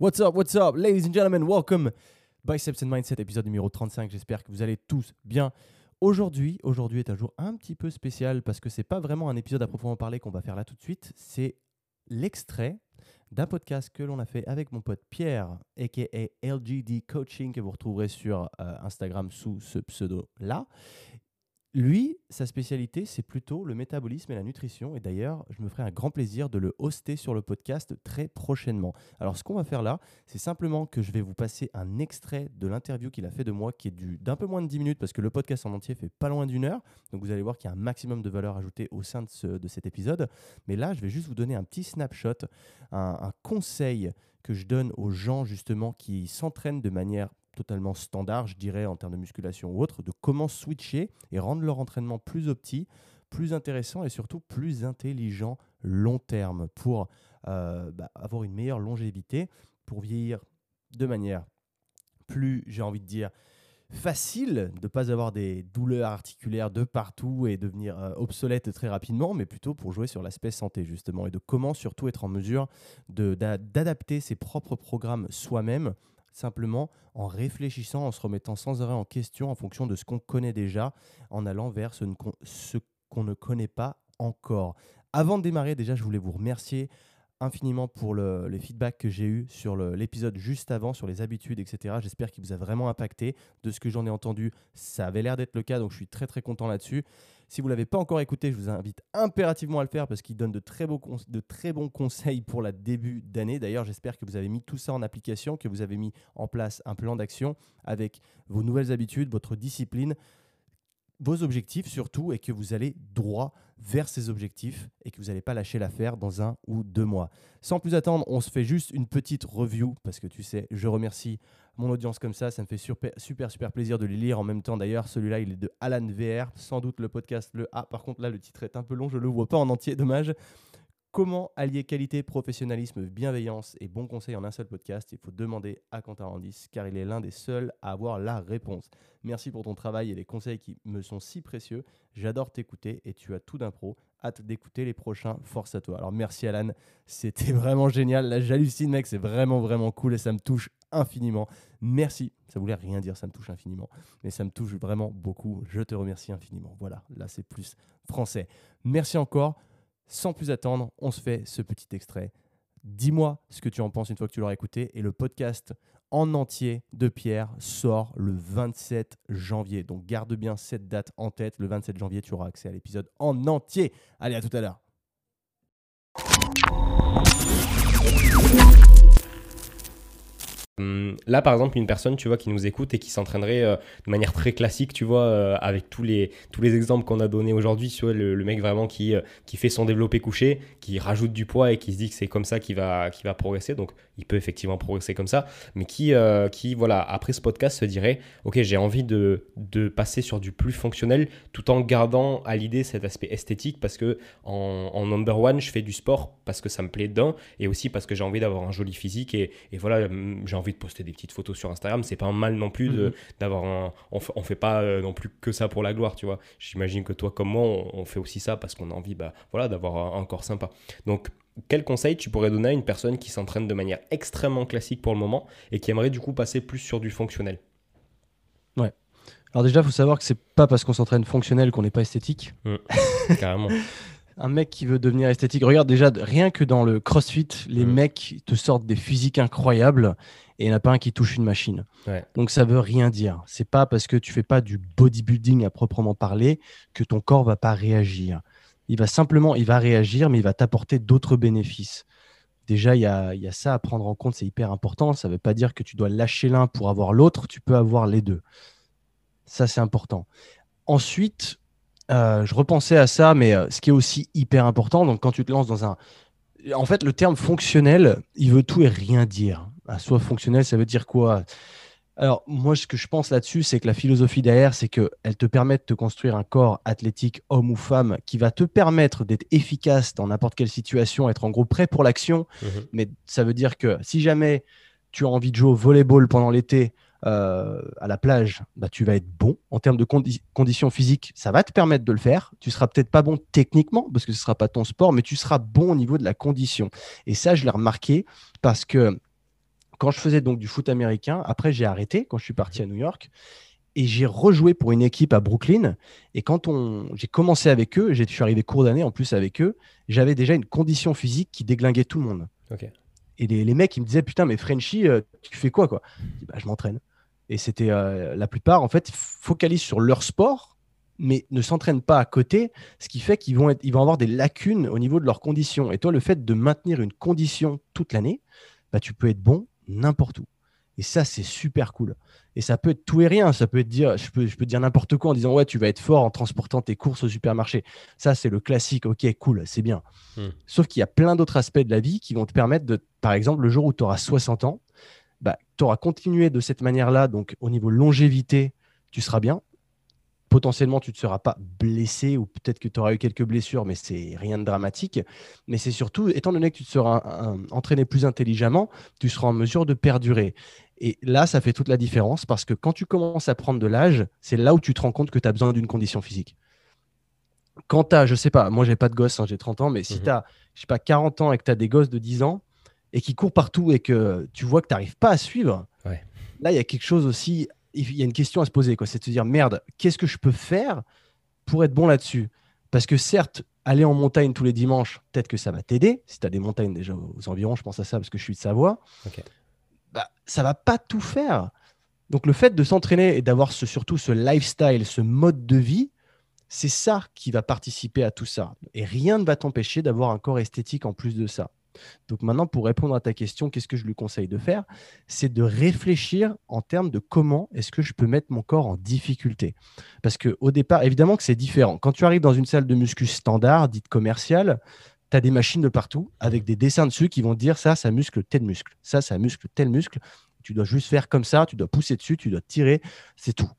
What's up, what's up, ladies and gentlemen, welcome. Biceps and Mindset, épisode numéro 35. J'espère que vous allez tous bien. Aujourd'hui, aujourd'hui est un jour un petit peu spécial parce que c'est pas vraiment un épisode à proprement parler qu'on va faire là tout de suite. C'est l'extrait d'un podcast que l'on a fait avec mon pote Pierre, aka LGD Coaching, que vous retrouverez sur euh, Instagram sous ce pseudo-là. Lui, sa spécialité, c'est plutôt le métabolisme et la nutrition. Et d'ailleurs, je me ferai un grand plaisir de le hoster sur le podcast très prochainement. Alors, ce qu'on va faire là, c'est simplement que je vais vous passer un extrait de l'interview qu'il a fait de moi, qui est d'un peu moins de 10 minutes, parce que le podcast en entier fait pas loin d'une heure. Donc, vous allez voir qu'il y a un maximum de valeur ajoutée au sein de, cet épisode. Mais là, je vais juste vous donner un petit snapshot, un, un conseil que je donne aux gens justement qui s'entraînent de manière totalement standard, je dirais, en termes de musculation ou autre, de comment switcher et rendre leur entraînement plus opti, plus intéressant et surtout plus intelligent long terme pour euh, bah, avoir une meilleure longévité, pour vieillir de manière plus, j'ai envie de dire, facile, de ne pas avoir des douleurs articulaires de partout et devenir euh, obsolète très rapidement, mais plutôt pour jouer sur l'aspect santé justement et de comment surtout être en mesure d'adapter ses propres programmes soi-même simplement en réfléchissant, en se remettant sans arrêt en question en fonction de ce qu'on connaît déjà, en allant vers ce qu'on ne connaît pas encore. Avant de démarrer, déjà, je voulais vous remercier infiniment pour le, les feedbacks que j'ai eu sur l'épisode juste avant, sur les habitudes, etc. J'espère qu'il vous a vraiment impacté. De ce que j'en ai entendu, ça avait l'air d'être le cas, donc je suis très très content là-dessus. Si vous ne l'avez pas encore écouté, je vous invite impérativement à le faire parce qu'il donne de très, beaux de très bons conseils pour la début d'année. D'ailleurs, j'espère que vous avez mis tout ça en application, que vous avez mis en place un plan d'action avec vos nouvelles habitudes, votre discipline vos objectifs surtout et que vous allez droit vers ces objectifs et que vous n'allez pas lâcher l'affaire dans un ou deux mois. Sans plus attendre, on se fait juste une petite review parce que tu sais, je remercie mon audience comme ça. Ça me fait super, super, super plaisir de les lire en même temps. D'ailleurs, celui-là, il est de Alan VR. Sans doute le podcast, le A. Par contre, là, le titre est un peu long. Je ne le vois pas en entier. Dommage. Comment allier qualité, professionnalisme, bienveillance et bon conseil en un seul podcast Il faut demander à Quentin Randis car il est l'un des seuls à avoir la réponse. Merci pour ton travail et les conseils qui me sont si précieux. J'adore t'écouter et tu as tout d'un pro. Hâte d'écouter les prochains. Force à toi. Alors merci Alan, c'était vraiment génial. Là j'hallucine mec, c'est vraiment vraiment cool et ça me touche infiniment. Merci. Ça voulait rien dire, ça me touche infiniment, mais ça me touche vraiment beaucoup. Je te remercie infiniment. Voilà, là c'est plus français. Merci encore. Sans plus attendre, on se fait ce petit extrait. Dis-moi ce que tu en penses une fois que tu l'auras écouté. Et le podcast en entier de Pierre sort le 27 janvier. Donc garde bien cette date en tête. Le 27 janvier, tu auras accès à l'épisode en entier. Allez, à tout à l'heure. Là, par exemple, une personne, tu vois, qui nous écoute et qui s'entraînerait euh, de manière très classique, tu vois, euh, avec tous les, tous les exemples qu'on a donnés aujourd'hui, tu vois, le, mec vraiment qui, euh, qui fait son développé couché, qui rajoute du poids et qui se dit que c'est comme ça qu'il va, qu'il va progresser. Donc, il peut effectivement progresser comme ça, mais qui, qui voilà, après ce podcast, se dirait, ok, j'ai envie de, de passer sur du plus fonctionnel, tout en gardant à l'idée cet aspect esthétique, parce que en, number one, je fais du sport parce que ça me plaît dedans, et aussi parce que j'ai envie d'avoir un joli physique, et, et voilà, hum, j'ai envie de poster des petites photos sur Instagram. C'est pas mal non plus mhm. d'avoir un. On, on, fait pas euh, non plus que ça pour la gloire, tu vois. J'imagine que toi, comme moi, on, fait aussi ça parce qu'on a envie bah, voilà, d'avoir un, corps sympa. Donc, quel conseil tu pourrais donner à une personne qui s'entraîne de manière extrêmement classique pour le moment et qui aimerait du coup passer plus sur du fonctionnel? Ouais. Alors déjà, il faut savoir que c'est pas parce qu'on s'entraîne fonctionnel qu'on n'est pas esthétique. Mmh. carrément. Un mec qui veut devenir esthétique. Regarde déjà, rien que dans le CrossFit, les mmh. mecs te sortent des physiques incroyables et il n'y en a pas un qui touche une machine. Donc ça veut rien dire. C'est pas parce que tu fais pas du bodybuilding à proprement parler que ton corps va pas réagir. Il va simplement, il va réagir, mais il va t'apporter d'autres bénéfices. Déjà, il y a, y a, ça à prendre en compte, c'est hyper important. Ça ne veut pas dire que tu dois lâcher l'un pour avoir l'autre, tu peux avoir les deux. Ça, c'est important. Ensuite, euh, je repensais à ça, mais euh, ce qui est aussi hyper important, donc quand tu te lances dans un... En fait, le terme fonctionnel, il veut tout et rien dire. Ah, soit fonctionnel, ça veut dire quoi? Alors, moi, ce que je pense là-dessus, c'est que la philosophie derrière, c'est qu'elle te permet de te construire un corps athlétique, homme ou femme, qui va te permettre d'être efficace dans n'importe quelle situation, être en gros prêt pour l'action. Mmh mais ça veut dire que si jamais tu as envie de jouer au volleyball pendant l'été, euh, à la plage, bah, tu vas être bon en termes de conditions physiques. Ça va te permettre de le faire. Tu seras peut-être pas bon techniquement parce que ce sera pas ton sport, mais tu seras bon au niveau de la condition. Et ça, je l'ai remarqué parce que quand je faisais donc du foot américain, après j'ai arrêté quand je suis parti à New York et j'ai rejoué pour une équipe à Brooklyn. Et quand on, j'ai commencé avec eux, je suis arrivé court d'année en plus avec eux, j'avais déjà une condition physique qui déglinguait tout le monde. Et les, mecs, ils me disaient Putain, mais Frenchy, euh, tu fais quoi, quoi? Je, bah, je m'entraîne. Et c'était euh, la plupart, en fait, focalisent sur leur sport, mais ne s'entraînent pas à côté, ce qui fait qu'ils vont, ils vont avoir des lacunes au niveau de leurs conditions. Et toi, le fait de maintenir une condition toute l'année, bah, tu peux être bon n'importe où. Et ça, c'est super cool. Et ça peut être tout et rien. Ça peut être dire, je peux, je peux dire n'importe quoi en disant ouais, tu vas être fort en transportant tes courses au supermarché. Ça, c'est le classique. Ok, cool, c'est bien. Hmm. Sauf qu'il y a plein d'autres aspects de la vie qui vont te permettre de, par exemple, le jour où tu auras 60 ans, bah, tu auras continué de cette manière-là. Donc, au niveau longévité, tu seras bien. Potentiellement, tu ne seras pas blessé ou peut-être que tu auras eu quelques blessures, mais c'est rien de dramatique. Mais c'est surtout, étant donné que tu te seras entraîné plus intelligemment, tu seras en mesure de perdurer. Et là, ça fait toute la différence parce que quand tu commences à prendre de l'âge, c'est là où tu te rends compte que tu as besoin d'une condition physique. Quand tu as, je sais pas, moi j'ai pas de gosse, hein, j'ai 30 ans, mais si mhm. tu as, je sais pas, 40 ans et que tu as des gosses de 10 ans et qui courent partout et que tu vois que tu n'arrives pas à suivre, là, il y a quelque chose aussi, il y a une question à se poser, c'est de se dire, merde, qu'est-ce que je peux faire pour être bon là-dessus? Parce que certes, aller en montagne tous les dimanches, peut-être que ça va t'aider. Si tu as des montagnes déjà aux environs, je pense à ça parce que je suis de Savoie. Ok bah, ça va pas tout faire. Donc le fait de s'entraîner et d'avoir ce, surtout ce lifestyle, ce mode de vie, c'est ça qui va participer à tout ça. Et rien ne va t'empêcher d'avoir un corps esthétique en plus de ça. Donc maintenant, pour répondre à ta question, qu'est-ce que je lui conseille de faire? C'est de réfléchir en termes de comment est-ce que je peux mettre mon corps en difficulté. Parce qu'au départ, évidemment que c'est différent. Quand tu arrives dans une salle de muscu standard, dite commerciale, tu as des machines de partout avec des dessins dessus qui vont dire ça, ça muscle tel muscle, ça, ça muscle tel muscle. Tu dois juste faire comme ça, tu dois pousser dessus, tu dois tirer, c'est tout.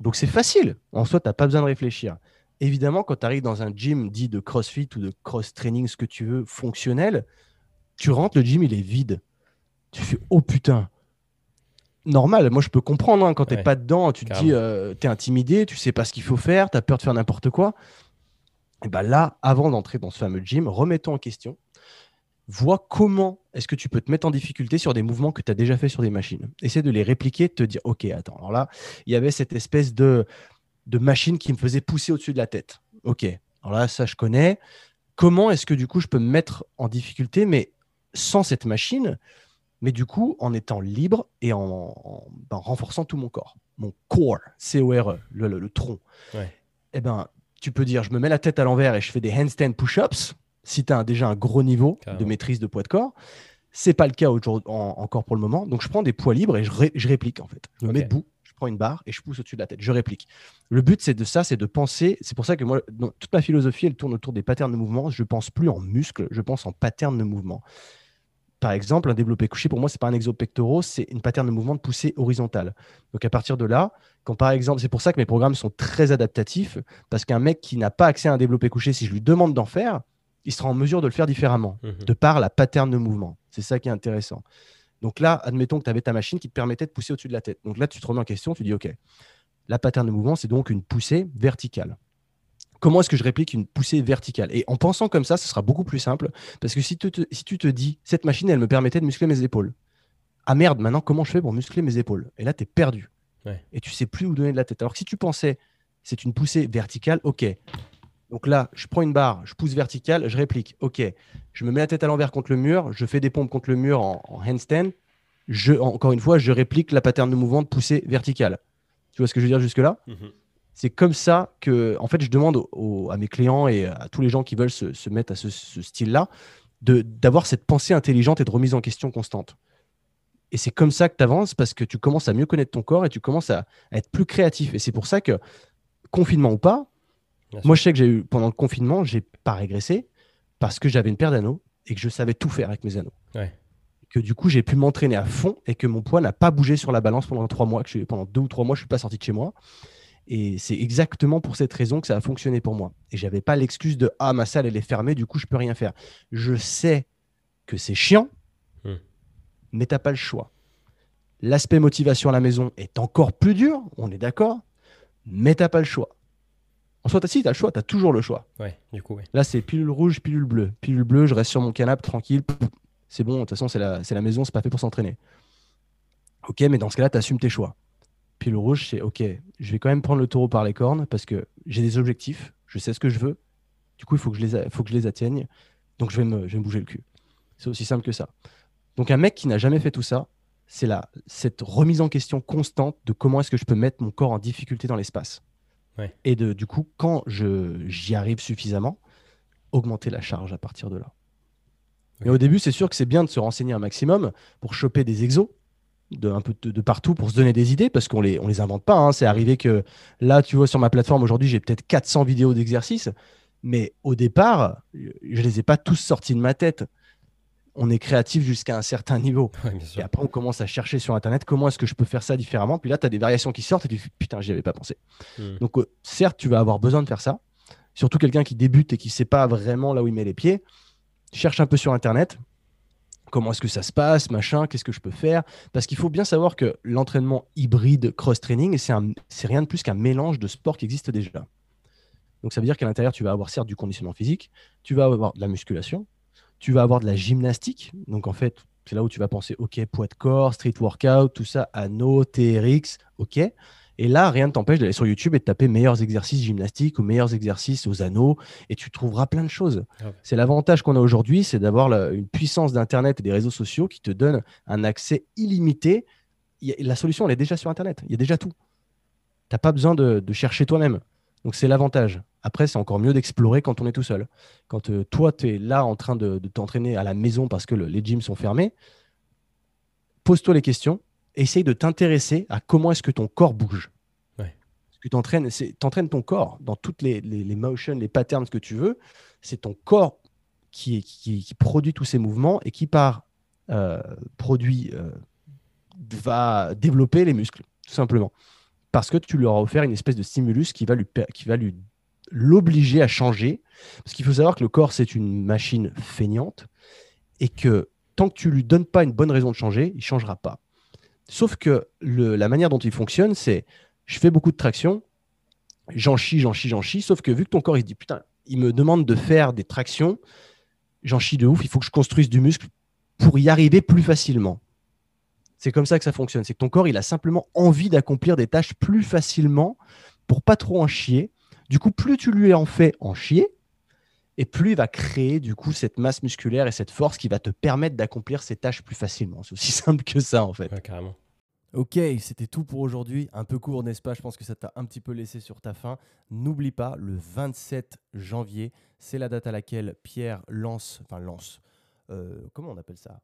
Donc c'est facile. En soi, tu n'as pas besoin de réfléchir. Évidemment, quand tu arrives dans un gym dit de CrossFit ou de cross-training, ce que tu veux, fonctionnel, tu rentres, le gym, il est vide. Tu fais oh putain. Normal, moi je peux comprendre hein, quand tu n'es pas dedans, tu te dis, euh, tu es intimidé, tu sais pas ce qu'il faut faire, tu as peur de faire n'importe quoi. Et ben là, avant d'entrer dans ce fameux gym, remettons en question. Vois comment est-ce que tu peux te mettre en difficulté sur des mouvements que tu as déjà fait sur des machines. Essaie de les répliquer, de te dire, OK, attends, alors là, il y avait cette espèce de, de machine qui me faisait pousser au-dessus de la tête. OK, alors là, ça, je connais. Comment est-ce que du coup, je peux me mettre en difficulté, mais sans cette machine, mais du coup, en étant libre et en, ben, renforçant tout mon corps, mon core, C-O-R-E, le, tronc. Eh ben, tu peux dire je me mets la tête à l'envers et je fais des handstand push-ups si tu as déjà un gros niveau de maîtrise de poids de corps. C'est pas le cas encore pour le moment. Donc je prends des poids libres et je, réplique en fait. Je me mets debout, je prends une barre et je pousse au-dessus de la tête. Je réplique. Le but c'est de ça, c'est de penser. C'est pour ça que moi, toute ma philosophie, elle tourne autour des patterns de mouvement. Je pense plus en muscles, je pense en patterns de mouvement. Par exemple, un développé couché, pour moi, c'est pas un exopectoraux, c'est une pattern de mouvement de poussée horizontale. Donc à partir de là, quand par exemple, c'est pour ça que mes programmes sont très adaptatifs, parce qu'un mec qui n'a pas accès à un développé couché, si je lui demande d'en faire, il sera en mesure de le faire différemment, mhm. de par la pattern de mouvement. C'est ça qui est intéressant. Donc là, admettons que tu avais ta machine qui te permettait de pousser au-dessus de la tête. Donc là, tu te remets en question, tu dis, OK, la pattern de mouvement, c'est donc une poussée verticale comment est-ce que je réplique une poussée verticale? Et en pensant comme ça, ce sera beaucoup plus simple. Parce que si, tu te dis, cette machine, elle me permettait de muscler mes épaules. Ah merde, maintenant, comment je fais pour muscler mes épaules? Et là, tu es perdu. Et tu sais plus où donner de la tête. Alors que si tu pensais, c'est une poussée verticale, ok. Donc là, je prends une barre, je pousse verticale, je réplique. Ok, je me mets la tête à l'envers contre le mur, je fais des pompes contre le mur en, handstand. Je, encore une fois, je réplique la pattern de mouvement de poussée verticale. Tu vois ce que je veux dire jusque-là? Mhm c'est comme ça que, en fait, je demande à mes clients et à tous les gens qui veulent se, mettre à ce, style-là d'avoir cette pensée intelligente et de remise en question constante. Et c'est comme ça que tu avances parce que tu commences à mieux connaître ton corps et tu commences à, être plus créatif. Et c'est pour ça que, confinement ou pas, moi, je sais que j'ai eu, pendant le confinement, j'ai pas régressé parce que j'avais une paire d'anneaux et que je savais tout faire avec mes anneaux. Que du coup, j'ai pu m'entraîner à fond et que mon poids n'a pas bougé sur la balance pendant trois mois, que je, pendant deux ou trois mois, je suis pas sorti de chez moi. Et c'est exactement pour cette raison que ça a fonctionné pour moi. Et j'avais pas l'excuse de ah ma salle elle est fermée, du coup je peux rien faire. Je sais que c'est chiant, mais hmm. mais t'as pas le choix. L'aspect motivation à la maison est encore plus dur, on est d'accord, mais t'as pas le choix. En soi, si, tu as le choix, tu as toujours le choix. Ouais, du coup, Là, c'est pilule rouge, pilule bleue. Pilule bleue, je reste sur mon canapé tranquille. C'est bon, de toute façon, c'est la, la maison, c'est pas fait pour s'entraîner. Ok, mais dans ce cas-là, tu assumes tes choix. Puis le rouge, c'est ok, je vais quand même prendre le taureau par les cornes parce que j'ai des objectifs, je sais ce que je veux. Du coup, il faut que je les, faut que je les atteigne. Donc, je vais, me, je vais me bouger le cul. C'est aussi simple que ça. Donc, un mec qui n'a jamais fait tout ça, c'est là, cette remise en question constante de comment est-ce que je peux mettre mon corps en difficulté dans l'espace. Et de, du coup, quand j'y arrive suffisamment, augmenter la charge à partir de là. Mais au début, c'est sûr que c'est bien de se renseigner un maximum pour choper des exos de, un peu de, partout pour se donner des idées parce qu'on les, on les invente pas. Hein. C'est arrivé que là, tu vois, sur ma plateforme aujourd'hui, j'ai peut-être 400 vidéos d'exercices, mais au départ, je les ai pas tous sortis de ma tête. On est créatif jusqu'à un certain niveau. et après, on commence à chercher sur Internet comment est-ce que je peux faire ça différemment. Puis là, tu as des variations qui sortent et tu dis putain, j'y avais pas pensé. Hmm. Donc, euh, certes, tu vas avoir besoin de faire ça. Surtout quelqu'un qui débute et qui sait pas vraiment là où il met les pieds. Cherche un peu sur Internet, comment est-ce que ça se passe, machin, qu'est-ce que je peux faire? Parce qu'il faut bien savoir que l'entraînement hybride cross-training, c'est rien de plus qu'un mélange de sports qui existent déjà. Donc ça veut dire qu'à l'intérieur, tu vas avoir certes du conditionnement physique, tu vas avoir de la musculation, tu vas avoir de la gymnastique. Donc en fait, c'est là où tu vas penser, ok, poids de corps, street workout, tout ça, anneau, TRX, ok. Et là, rien ne t'empêche d'aller sur YouTube et de taper meilleurs exercices gymnastiques ou meilleurs exercices aux anneaux et tu trouveras plein de choses. Ah c'est l'avantage qu'on a aujourd'hui, c'est d'avoir une puissance d'Internet et des réseaux sociaux qui te donnent un accès illimité. la solution, elle est déjà sur Internet. Il y a déjà tout. Tu n'as pas besoin de, chercher toi-même. Donc, c'est l'avantage. Après, c'est encore mieux d'explorer quand on est tout seul. Quand euh, toi, tu es là en train de, t'entraîner à la maison parce que les gyms sont fermés, pose-toi les questions essaye de t'intéresser à comment est-ce que ton corps bouge. Ce que tu entraînes, c'est entraînes ton corps dans toutes les, les, motions, les patterns que tu veux. C'est ton corps qui, qui, produit tous ces mouvements et qui, par euh, produit, euh, va développer les muscles, tout simplement. Parce que tu lui auras offert une espèce de stimulus qui va lui, qui va lui l'obliger à changer. Parce qu'il faut savoir que le corps, c'est une machine feignante et que tant que tu lui donnes pas une bonne raison de changer, il changera pas. Sauf que la manière dont il fonctionne, c'est je fais beaucoup de traction, j'en chie, j'en chie, j'en chie. Sauf que vu que ton corps, il se dit putain, il me demande de faire des tractions, j'en chie de ouf, il faut que je construise du muscle pour y arriver plus facilement. C'est comme ça que ça fonctionne. C'est que ton corps, il a simplement envie d'accomplir des tâches plus facilement pour pas trop en chier. Du coup, plus tu lui en fais en chier, et plus il va créer du coup cette masse musculaire et cette force qui va te permettre d'accomplir ces tâches plus facilement. C'est aussi simple que ça en fait. carrément. Ok, c'était tout pour aujourd'hui. Un peu court, n'est-ce pas? Je pense que ça t'a un petit peu laissé sur ta faim. N'oublie pas, le 27 janvier, c'est la date à laquelle Pierre lance, enfin lance, euh, comment on appelle ça?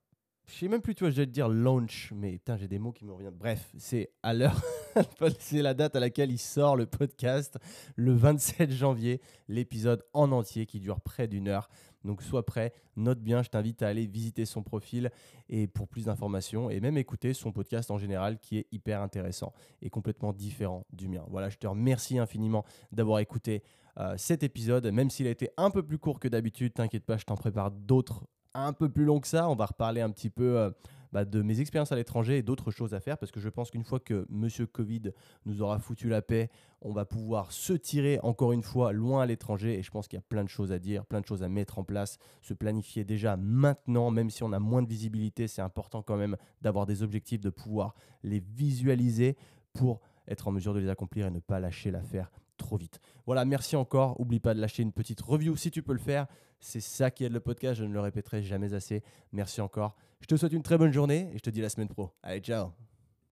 Je sais même plus, tu vois, je vais te dire launch, mais putain, j'ai des mots qui me reviennent. Bref, c'est à l'heure, c'est la date à laquelle il sort le podcast, le 27 janvier, l'épisode en entier qui dure près d'une heure. Donc sois prêt, note bien, je t'invite à aller visiter son profil et pour plus d'informations et même écouter son podcast en général qui est hyper intéressant et complètement différent du mien. Voilà, je te remercie infiniment d'avoir écouté euh, cet épisode, même s'il a été un peu plus court que d'habitude, t'inquiète pas, je t'en prépare d'autres un peu plus long que ça. On va reparler un petit peu euh, bah, de mes expériences à l'étranger et d'autres choses à faire parce que je pense qu'une fois que Monsieur Covid nous aura foutu la paix, on va pouvoir se tirer encore une fois loin à l'étranger et je pense qu'il y a plein de choses à dire, plein de choses à mettre en place, se planifier déjà maintenant, même si on a moins de visibilité, c'est important quand même d'avoir des objectifs, de pouvoir les visualiser pour être en mesure de les accomplir et ne pas lâcher l'affaire trop vite. Voilà, merci encore. Oublie pas de lâcher une petite review si tu peux le faire. C'est ça qui aide le podcast, je ne le répéterai jamais assez. Merci encore. Je te souhaite une très bonne journée et je te dis la semaine pro. Allez, ciao